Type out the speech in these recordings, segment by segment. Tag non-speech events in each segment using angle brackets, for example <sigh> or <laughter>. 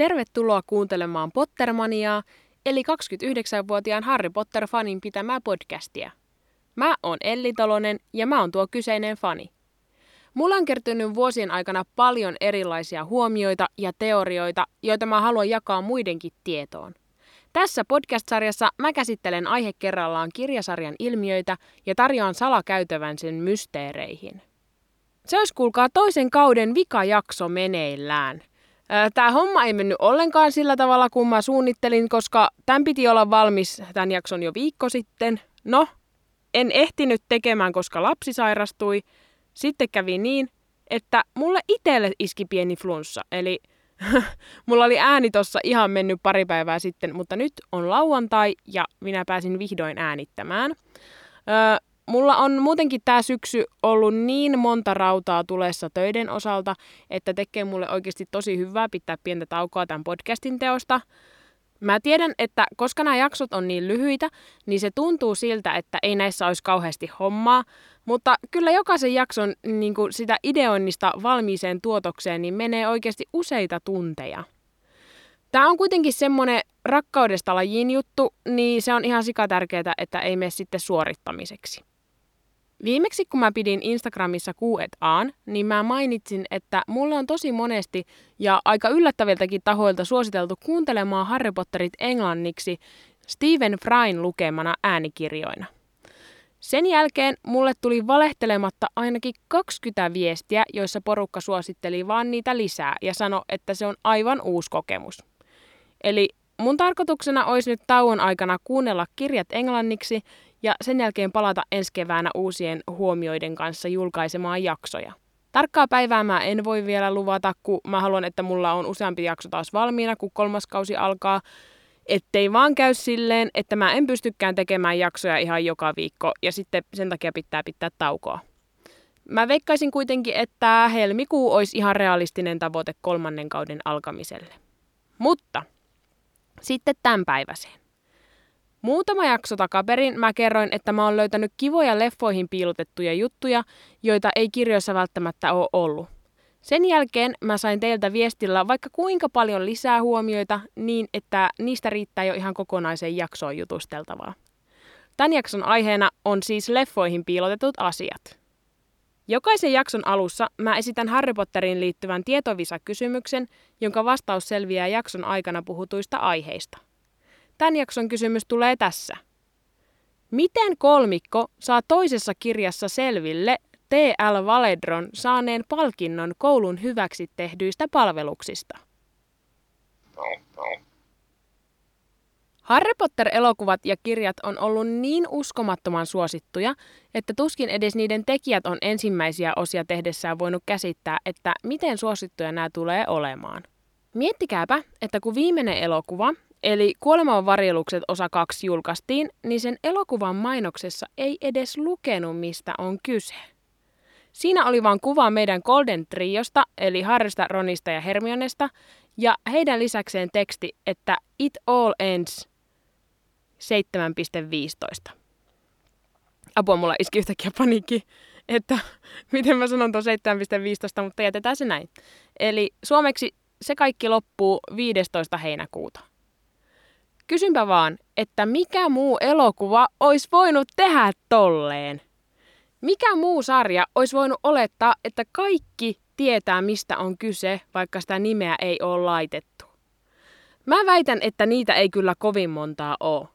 tervetuloa kuuntelemaan Pottermaniaa, eli 29-vuotiaan Harry Potter-fanin pitämää podcastia. Mä oon Elli Tolonen ja mä oon tuo kyseinen fani. Mulla on kertynyt vuosien aikana paljon erilaisia huomioita ja teorioita, joita mä haluan jakaa muidenkin tietoon. Tässä podcast-sarjassa mä käsittelen aihe kerrallaan kirjasarjan ilmiöitä ja tarjoan salakäytävän sen mysteereihin. Se olisi kuulkaa toisen kauden vikajakso meneillään. Tämä homma ei mennyt ollenkaan sillä tavalla, kun mä suunnittelin, koska tämän piti olla valmis tämän jakson jo viikko sitten. No, en ehtinyt tekemään, koska lapsi sairastui. Sitten kävi niin, että mulle itselle iski pieni flunssa, eli <laughs> mulla oli ääni tossa ihan mennyt pari päivää sitten, mutta nyt on lauantai ja minä pääsin vihdoin äänittämään. Öö, mulla on muutenkin tämä syksy ollut niin monta rautaa tulessa töiden osalta, että tekee mulle oikeasti tosi hyvää pitää pientä taukoa tämän podcastin teosta. Mä tiedän, että koska nämä jaksot on niin lyhyitä, niin se tuntuu siltä, että ei näissä olisi kauheasti hommaa, mutta kyllä jokaisen jakson niin kuin sitä ideoinnista valmiiseen tuotokseen niin menee oikeasti useita tunteja. Tämä on kuitenkin semmoinen rakkaudesta lajiin juttu, niin se on ihan sikatärkeää, että ei mene sitten suorittamiseksi. Viimeksi kun mä pidin Instagramissa Q&Aan, niin mä mainitsin, että mulle on tosi monesti ja aika yllättäviltäkin tahoilta suositeltu kuuntelemaan Harry Potterit englanniksi Stephen Fryn lukemana äänikirjoina. Sen jälkeen mulle tuli valehtelematta ainakin 20 viestiä, joissa porukka suositteli vaan niitä lisää ja sanoi, että se on aivan uusi kokemus. Eli mun tarkoituksena olisi nyt tauon aikana kuunnella kirjat englanniksi ja sen jälkeen palata ensi keväänä uusien huomioiden kanssa julkaisemaan jaksoja. Tarkkaa päivää mä en voi vielä luvata, kun mä haluan, että mulla on useampi jakso taas valmiina, kun kolmas kausi alkaa. Ettei vaan käy silleen, että mä en pystykään tekemään jaksoja ihan joka viikko ja sitten sen takia pitää pitää taukoa. Mä veikkaisin kuitenkin, että helmikuu olisi ihan realistinen tavoite kolmannen kauden alkamiselle. Mutta sitten tämän päiväseen. Muutama jakso takaperin mä kerroin, että mä oon löytänyt kivoja leffoihin piilotettuja juttuja, joita ei kirjoissa välttämättä ole ollut. Sen jälkeen mä sain teiltä viestillä vaikka kuinka paljon lisää huomioita niin, että niistä riittää jo ihan kokonaisen jaksoon jutusteltavaa. Tämän jakson aiheena on siis leffoihin piilotetut asiat. Jokaisen jakson alussa mä esitän Harry Potteriin liittyvän tietovisa-kysymyksen, jonka vastaus selviää jakson aikana puhutuista aiheista. Tämän jakson kysymys tulee tässä. Miten kolmikko saa toisessa kirjassa selville T.L. Valedron saaneen palkinnon koulun hyväksi tehdyistä palveluksista? Harry Potter-elokuvat ja kirjat on ollut niin uskomattoman suosittuja, että tuskin edes niiden tekijät on ensimmäisiä osia tehdessään voinut käsittää, että miten suosittuja nämä tulee olemaan. Miettikääpä, että kun viimeinen elokuva, eli Kuoleman varjelukset osa 2 julkaistiin, niin sen elokuvan mainoksessa ei edes lukenut, mistä on kyse. Siinä oli vain kuva meidän Golden Triosta, eli Harrysta, Ronista ja Hermionesta, ja heidän lisäkseen teksti, että It all ends 7.15. Apua, mulla iski yhtäkkiä paniikki, että <laughs> miten mä sanon tuon 7.15, mutta jätetään se näin. Eli suomeksi se kaikki loppuu 15. heinäkuuta. Kysynpä vaan, että mikä muu elokuva olisi voinut tehdä tolleen? Mikä muu sarja olisi voinut olettaa, että kaikki tietää, mistä on kyse, vaikka sitä nimeä ei ole laitettu? Mä väitän, että niitä ei kyllä kovin montaa ole.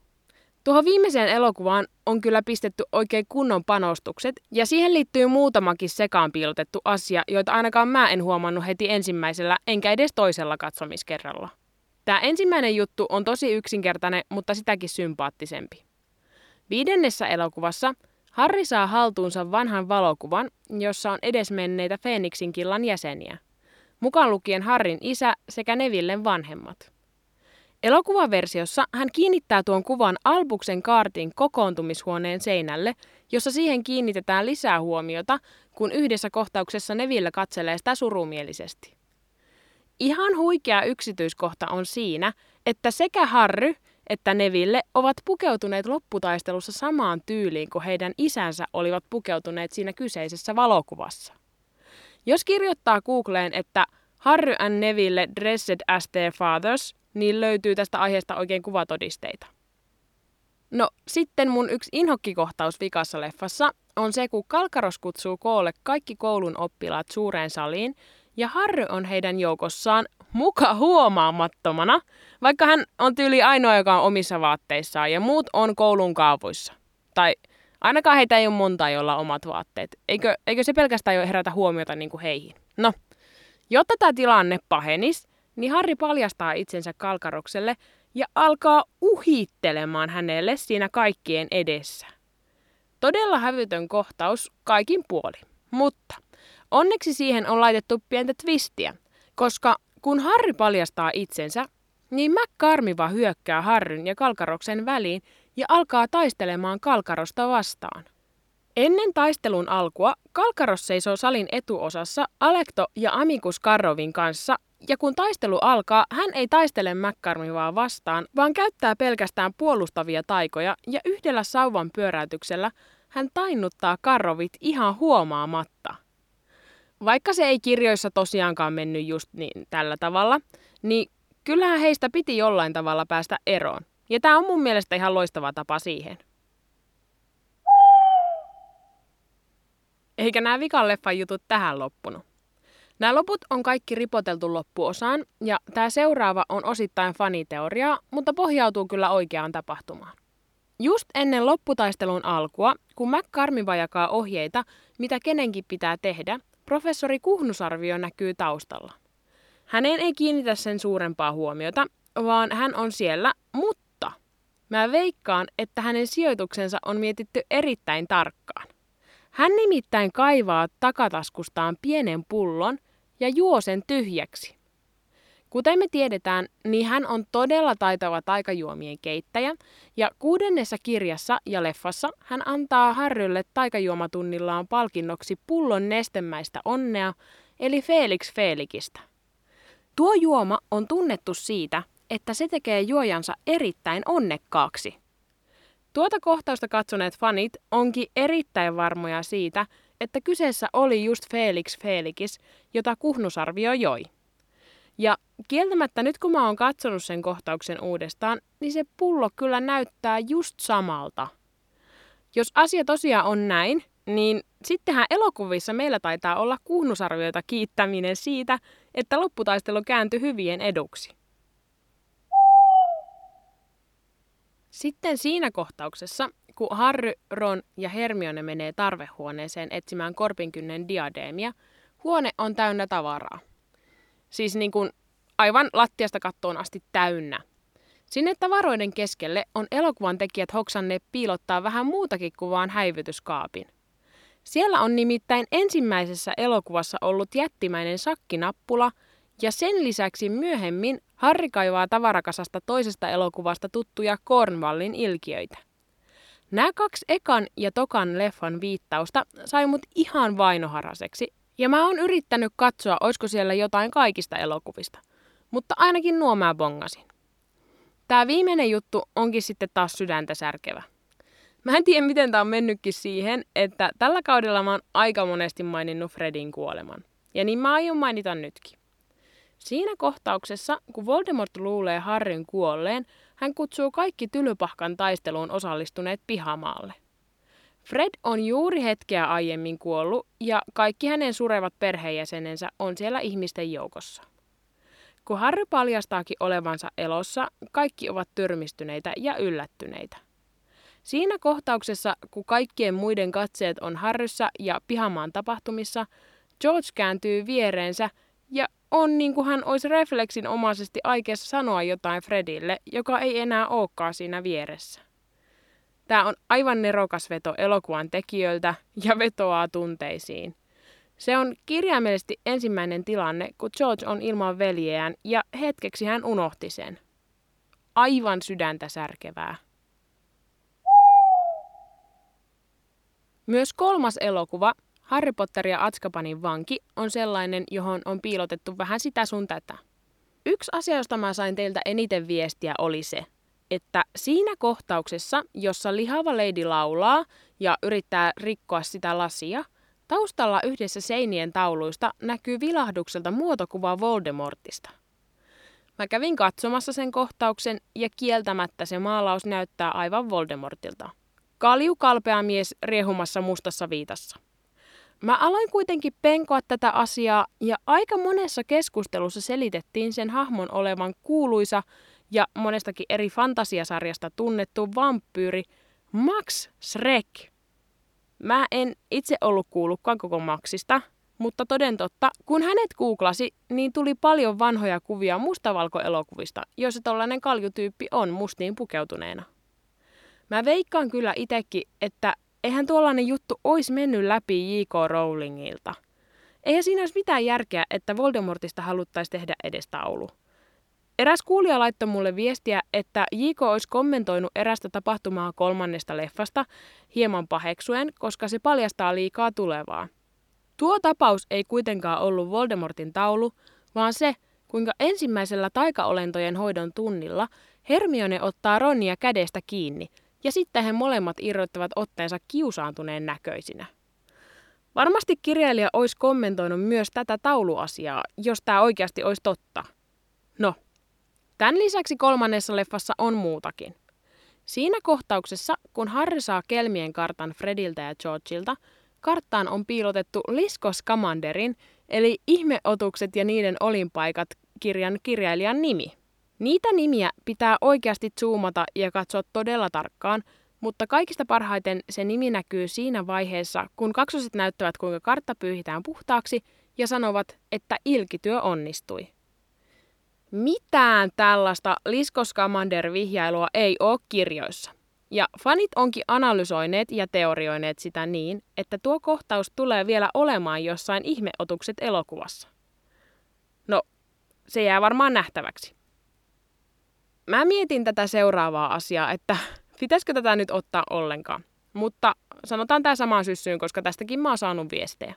Tuohon viimeiseen elokuvaan on kyllä pistetty oikein kunnon panostukset, ja siihen liittyy muutamakin sekaan piilotettu asia, joita ainakaan mä en huomannut heti ensimmäisellä, enkä edes toisella katsomiskerralla. Tämä ensimmäinen juttu on tosi yksinkertainen, mutta sitäkin sympaattisempi. Viidennessä elokuvassa Harri saa haltuunsa vanhan valokuvan, jossa on edesmenneitä Feeniksin killan jäseniä, mukaan lukien Harrin isä sekä Nevillen vanhemmat. Elokuvaversiossa hän kiinnittää tuon kuvan Albuksen kaartin kokoontumishuoneen seinälle, jossa siihen kiinnitetään lisää huomiota, kun yhdessä kohtauksessa Neville katselee sitä surumielisesti. Ihan huikea yksityiskohta on siinä, että sekä Harry että Neville ovat pukeutuneet lopputaistelussa samaan tyyliin kuin heidän isänsä olivat pukeutuneet siinä kyseisessä valokuvassa. Jos kirjoittaa Googleen, että Harry and Neville Dressed as Their Fathers, niin löytyy tästä aiheesta oikein kuvatodisteita. No sitten mun yksi inhokkikohtaus vikassa leffassa on se, kun Kalkaros kutsuu koolle kaikki koulun oppilaat suureen saliin ja Harry on heidän joukossaan muka huomaamattomana, vaikka hän on tyyli ainoa, joka on omissa vaatteissaan ja muut on koulun kaavoissa. Tai ainakaan heitä ei ole monta, jolla on omat vaatteet. Eikö, eikö se pelkästään jo herätä huomiota niin kuin heihin? No, jotta tämä tilanne pahenis, niin Harry paljastaa itsensä Kalkarokselle ja alkaa uhittelemaan hänelle siinä kaikkien edessä. Todella hävytön kohtaus kaikin puoli, mutta onneksi siihen on laitettu pientä twistiä, koska kun Harry paljastaa itsensä, niin McCarmiva hyökkää Harryn ja Kalkaroksen väliin ja alkaa taistelemaan Kalkarosta vastaan. Ennen taistelun alkua Kalkaros seisoo salin etuosassa Alekto ja Amikus Karrovin kanssa ja kun taistelu alkaa, hän ei taistele McCarmivaa vastaan, vaan käyttää pelkästään puolustavia taikoja ja yhdellä sauvan pyöräytyksellä hän tainnuttaa Karrovit ihan huomaamatta. Vaikka se ei kirjoissa tosiaankaan mennyt just niin tällä tavalla, niin kyllähän heistä piti jollain tavalla päästä eroon. Ja tämä on mun mielestä ihan loistava tapa siihen. Eikä nämä vikan leffan jutut tähän loppunut. Nämä loput on kaikki ripoteltu loppuosaan, ja tämä seuraava on osittain faniteoriaa, mutta pohjautuu kyllä oikeaan tapahtumaan. Just ennen lopputaistelun alkua, kun McCarmiva jakaa ohjeita, mitä kenenkin pitää tehdä, professori Kuhnusarvio näkyy taustalla. Häneen ei kiinnitä sen suurempaa huomiota, vaan hän on siellä, mutta mä veikkaan, että hänen sijoituksensa on mietitty erittäin tarkkaan. Hän nimittäin kaivaa takataskustaan pienen pullon ja juo sen tyhjäksi. Kuten me tiedetään, niin hän on todella taitava taikajuomien keittäjä, ja kuudennessa kirjassa ja leffassa hän antaa Harrylle taikajuomatunnillaan palkinnoksi pullon nestemäistä onnea, eli Felix Felikistä. Tuo juoma on tunnettu siitä, että se tekee juojansa erittäin onnekkaaksi. Tuota kohtausta katsoneet fanit onkin erittäin varmoja siitä, että kyseessä oli just Felix Felikis, jota Kuhnusarvio joi. Ja kieltämättä nyt kun mä oon katsonut sen kohtauksen uudestaan, niin se pullo kyllä näyttää just samalta. Jos asia tosiaan on näin, niin sittenhän elokuvissa meillä taitaa olla kuhnusarvioita kiittäminen siitä, että lopputaistelu kääntyi hyvien eduksi. Sitten siinä kohtauksessa, kun Harry, Ron ja Hermione menee tarvehuoneeseen etsimään korpinkynnen diadeemia, huone on täynnä tavaraa. Siis niin kuin aivan lattiasta kattoon asti täynnä. Sinne tavaroiden keskelle on elokuvan tekijät hoksanneet piilottaa vähän muutakin kuin vaan häivytyskaapin. Siellä on nimittäin ensimmäisessä elokuvassa ollut jättimäinen sakkinappula ja sen lisäksi myöhemmin Harri kaivaa tavarakasasta toisesta elokuvasta tuttuja Cornwallin ilkiöitä. Nämä kaksi ekan ja tokan leffan viittausta sai mut ihan vainoharaseksi, ja mä oon yrittänyt katsoa, oisko siellä jotain kaikista elokuvista. Mutta ainakin nuo mä bongasin. Tää viimeinen juttu onkin sitten taas sydäntä särkevä. Mä en tiedä, miten tää on mennytkin siihen, että tällä kaudella mä oon aika monesti maininnut Fredin kuoleman. Ja niin mä aion mainita nytkin. Siinä kohtauksessa, kun Voldemort luulee Harryn kuolleen, hän kutsuu kaikki tylypahkan taisteluun osallistuneet pihamaalle. Fred on juuri hetkeä aiemmin kuollut ja kaikki hänen surevat perheenjäsenensä on siellä ihmisten joukossa. Kun Harry paljastaakin olevansa elossa, kaikki ovat tyrmistyneitä ja yllättyneitä. Siinä kohtauksessa, kun kaikkien muiden katseet on Harryssä ja pihamaan tapahtumissa, George kääntyy viereensä ja on niin kuin hän olisi refleksinomaisesti aikeessa sanoa jotain Fredille, joka ei enää olekaan siinä vieressä. Tämä on aivan nerokas veto elokuvan tekijöiltä ja vetoaa tunteisiin. Se on kirjaimellisesti ensimmäinen tilanne, kun George on ilman veljeään ja hetkeksi hän unohti sen. Aivan sydäntä särkevää. Myös kolmas elokuva, Harry Potter ja Atskapanin vanki, on sellainen, johon on piilotettu vähän sitä sun tätä. Yksi asia, josta mä sain teiltä eniten viestiä, oli se, että siinä kohtauksessa, jossa lihava lady laulaa ja yrittää rikkoa sitä lasia, Taustalla yhdessä seinien tauluista näkyy vilahdukselta muotokuva Voldemortista. Mä kävin katsomassa sen kohtauksen ja kieltämättä se maalaus näyttää aivan Voldemortilta. Kalju kalpea mies riehumassa mustassa viitassa. Mä aloin kuitenkin penkoa tätä asiaa ja aika monessa keskustelussa selitettiin sen hahmon olevan kuuluisa ja monestakin eri fantasiasarjasta tunnettu vampyyri Max Schreck. Mä en itse ollut kuullutkaan koko Maxista, mutta toden totta, kun hänet googlasi, niin tuli paljon vanhoja kuvia mustavalkoelokuvista, joissa tällainen kaljutyyppi on mustiin pukeutuneena. Mä veikkaan kyllä itekin, että eihän tuollainen juttu olisi mennyt läpi J.K. Rowlingilta. Eihän siinä olisi mitään järkeä, että Voldemortista haluttaisiin tehdä edes taulu. Eräs kuulija laittoi mulle viestiä, että J.K. olisi kommentoinut erästä tapahtumaa kolmannesta leffasta hieman paheksuen, koska se paljastaa liikaa tulevaa. Tuo tapaus ei kuitenkaan ollut Voldemortin taulu, vaan se, kuinka ensimmäisellä taikaolentojen hoidon tunnilla Hermione ottaa Ronia kädestä kiinni – ja sitten he molemmat irrottavat otteensa kiusaantuneen näköisinä. Varmasti kirjailija olisi kommentoinut myös tätä tauluasiaa, jos tämä oikeasti olisi totta. No, tämän lisäksi kolmannessa leffassa on muutakin. Siinä kohtauksessa, kun Harry saa kelmien kartan Frediltä ja Georgeilta, karttaan on piilotettu Lisko Scamanderin, eli ihmeotukset ja niiden olinpaikat kirjan kirjailijan nimi – Niitä nimiä pitää oikeasti zoomata ja katsoa todella tarkkaan, mutta kaikista parhaiten se nimi näkyy siinä vaiheessa, kun kaksoset näyttävät kuinka kartta pyyhitään puhtaaksi ja sanovat, että ilkityö onnistui. Mitään tällaista Liskoskamander-vihjailua ei ole kirjoissa. Ja fanit onkin analysoineet ja teorioineet sitä niin, että tuo kohtaus tulee vielä olemaan jossain ihmeotukset elokuvassa. No, se jää varmaan nähtäväksi mä mietin tätä seuraavaa asiaa, että <laughs> pitäisikö tätä nyt ottaa ollenkaan. Mutta sanotaan tämä samaan syssyyn, koska tästäkin mä oon saanut viestejä.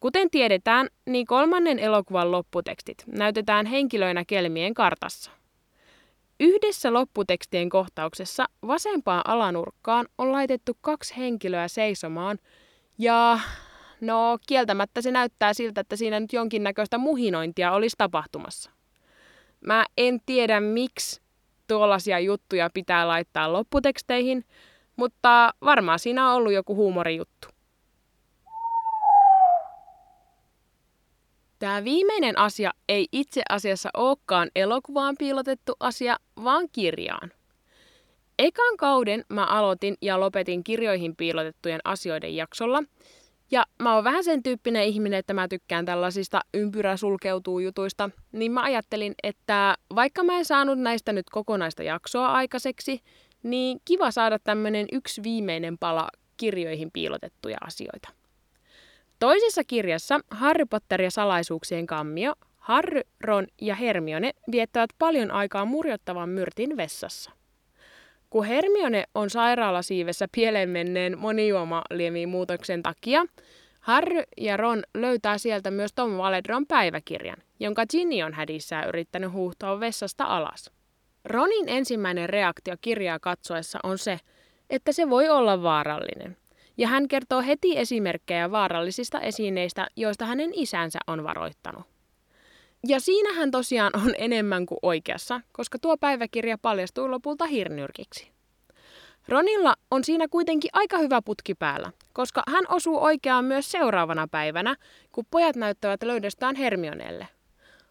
Kuten tiedetään, niin kolmannen elokuvan lopputekstit näytetään henkilöinä kelmien kartassa. Yhdessä lopputekstien kohtauksessa vasempaan alanurkkaan on laitettu kaksi henkilöä seisomaan, ja no kieltämättä se näyttää siltä, että siinä nyt jonkinnäköistä muhinointia olisi tapahtumassa. Mä en tiedä, miksi tuollaisia juttuja pitää laittaa lopputeksteihin, mutta varmaan siinä on ollut joku huumorijuttu. Tämä viimeinen asia ei itse asiassa olekaan elokuvaan piilotettu asia, vaan kirjaan. Ekan kauden mä aloitin ja lopetin kirjoihin piilotettujen asioiden jaksolla – ja mä oon vähän sen tyyppinen ihminen, että mä tykkään tällaisista ympyrä sulkeutuu jutuista, niin mä ajattelin, että vaikka mä en saanut näistä nyt kokonaista jaksoa aikaiseksi, niin kiva saada tämmönen yksi viimeinen pala kirjoihin piilotettuja asioita. Toisessa kirjassa Harry Potter ja salaisuuksien kammio, Harry, Ron ja Hermione viettävät paljon aikaa murjottavan myrtin vessassa. Kun Hermione on sairaalasiivessä pieleen menneen monijuomaliemimuutoksen takia, Harry ja Ron löytää sieltä myös Tom Valedron päiväkirjan, jonka Ginny on hädissään yrittänyt huuhtoa vessasta alas. Ronin ensimmäinen reaktio kirjaa katsoessa on se, että se voi olla vaarallinen. Ja hän kertoo heti esimerkkejä vaarallisista esineistä, joista hänen isänsä on varoittanut. Ja siinähän tosiaan on <laughs> enemmän kuin oikeassa, koska tuo päiväkirja paljastuu lopulta hirnyrkiksi. Ronilla on siinä kuitenkin aika hyvä putki päällä, koska hän osuu oikeaan myös seuraavana päivänä, kun pojat näyttävät löydöstään Hermionelle.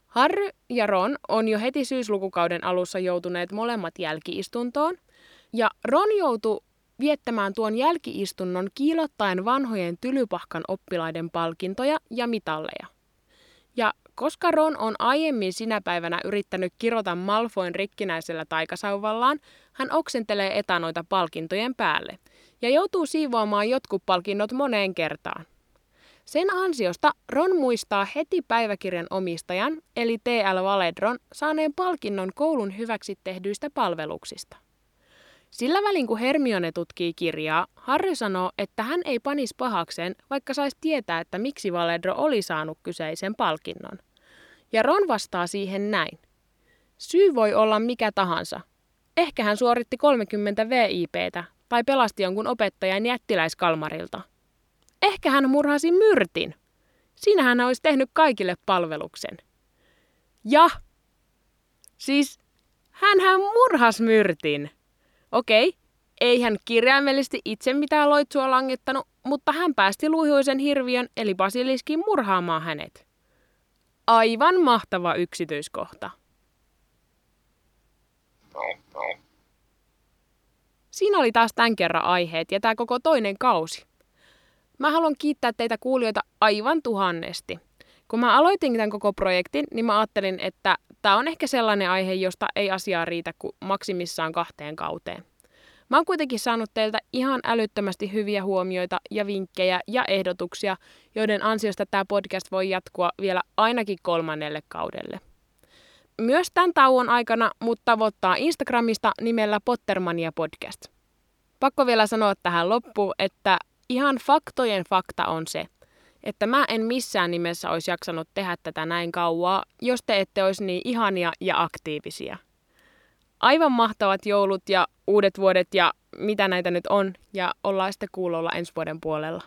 Harry ja Ron on jo heti syyslukukauden alussa joutuneet molemmat jälkiistuntoon, ja Ron joutuu viettämään tuon jälkiistunnon kiilottaen vanhojen tylypahkan oppilaiden palkintoja ja mitalleja. Ja koska Ron on aiemmin sinä päivänä yrittänyt kirota Malfoin rikkinäisellä taikasauvallaan, hän oksentelee etanoita palkintojen päälle ja joutuu siivoamaan jotkut palkinnot moneen kertaan. Sen ansiosta Ron muistaa heti päiväkirjan omistajan, eli T.L. Valedron, saaneen palkinnon koulun hyväksi tehdyistä palveluksista. Sillä välin kun Hermione tutkii kirjaa, Harry sanoo, että hän ei panis pahakseen, vaikka saisi tietää, että miksi Valedro oli saanut kyseisen palkinnon. Ja Ron vastaa siihen näin. Syy voi olla mikä tahansa. Ehkä hän suoritti 30 VIPtä tai pelasti jonkun opettajan jättiläiskalmarilta. ehkä hän murhasi myrtin. Siinä hän olisi tehnyt kaikille palveluksen. Ja, siis hän murhas myrtin. Okei, ei hän kirjaimellisesti itse mitään loitsua langettanut, mutta hän päästi luihuisen hirviön eli basiliskin murhaamaan hänet. Aivan mahtava yksityiskohta. Siinä oli taas tämän kerran aiheet ja tämä koko toinen kausi. Mä haluan kiittää teitä kuulijoita aivan tuhannesti. Kun mä aloitin tämän koko projektin, niin mä ajattelin, että tämä on ehkä sellainen aihe, josta ei asiaa riitä kuin maksimissaan kahteen kauteen. Mä oon kuitenkin saanut teiltä ihan älyttömästi hyviä huomioita ja vinkkejä ja ehdotuksia, joiden ansiosta tämä podcast voi jatkua vielä ainakin kolmannelle kaudelle. Myös tämän tauon aikana mut tavoittaa Instagramista nimellä Pottermania Podcast. Pakko vielä sanoa tähän loppuun, että ihan faktojen fakta on se, että mä en missään nimessä olisi jaksanut tehdä tätä näin kauaa, jos te ette olisi niin ihania ja aktiivisia. Aivan mahtavat joulut ja uudet vuodet ja mitä näitä nyt on, ja ollaan sitten kuulolla ensi vuoden puolella.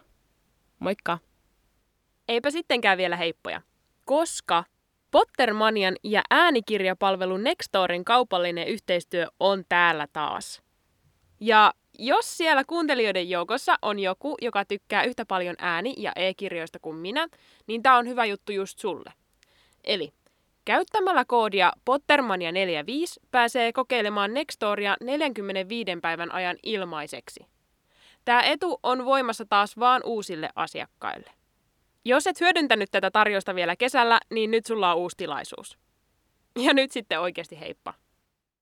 Moikka! Eipä sittenkään vielä heippoja, koska Pottermanian ja äänikirjapalvelu Nextorin kaupallinen yhteistyö on täällä taas. Ja jos siellä kuuntelijoiden joukossa on joku, joka tykkää yhtä paljon ääni- ja e-kirjoista kuin minä, niin tämä on hyvä juttu just sulle. Eli käyttämällä koodia Pottermania45 pääsee kokeilemaan Nextoria 45 päivän ajan ilmaiseksi. Tämä etu on voimassa taas vaan uusille asiakkaille. Jos et hyödyntänyt tätä tarjosta vielä kesällä, niin nyt sulla on uusi tilaisuus. Ja nyt sitten oikeasti heippa.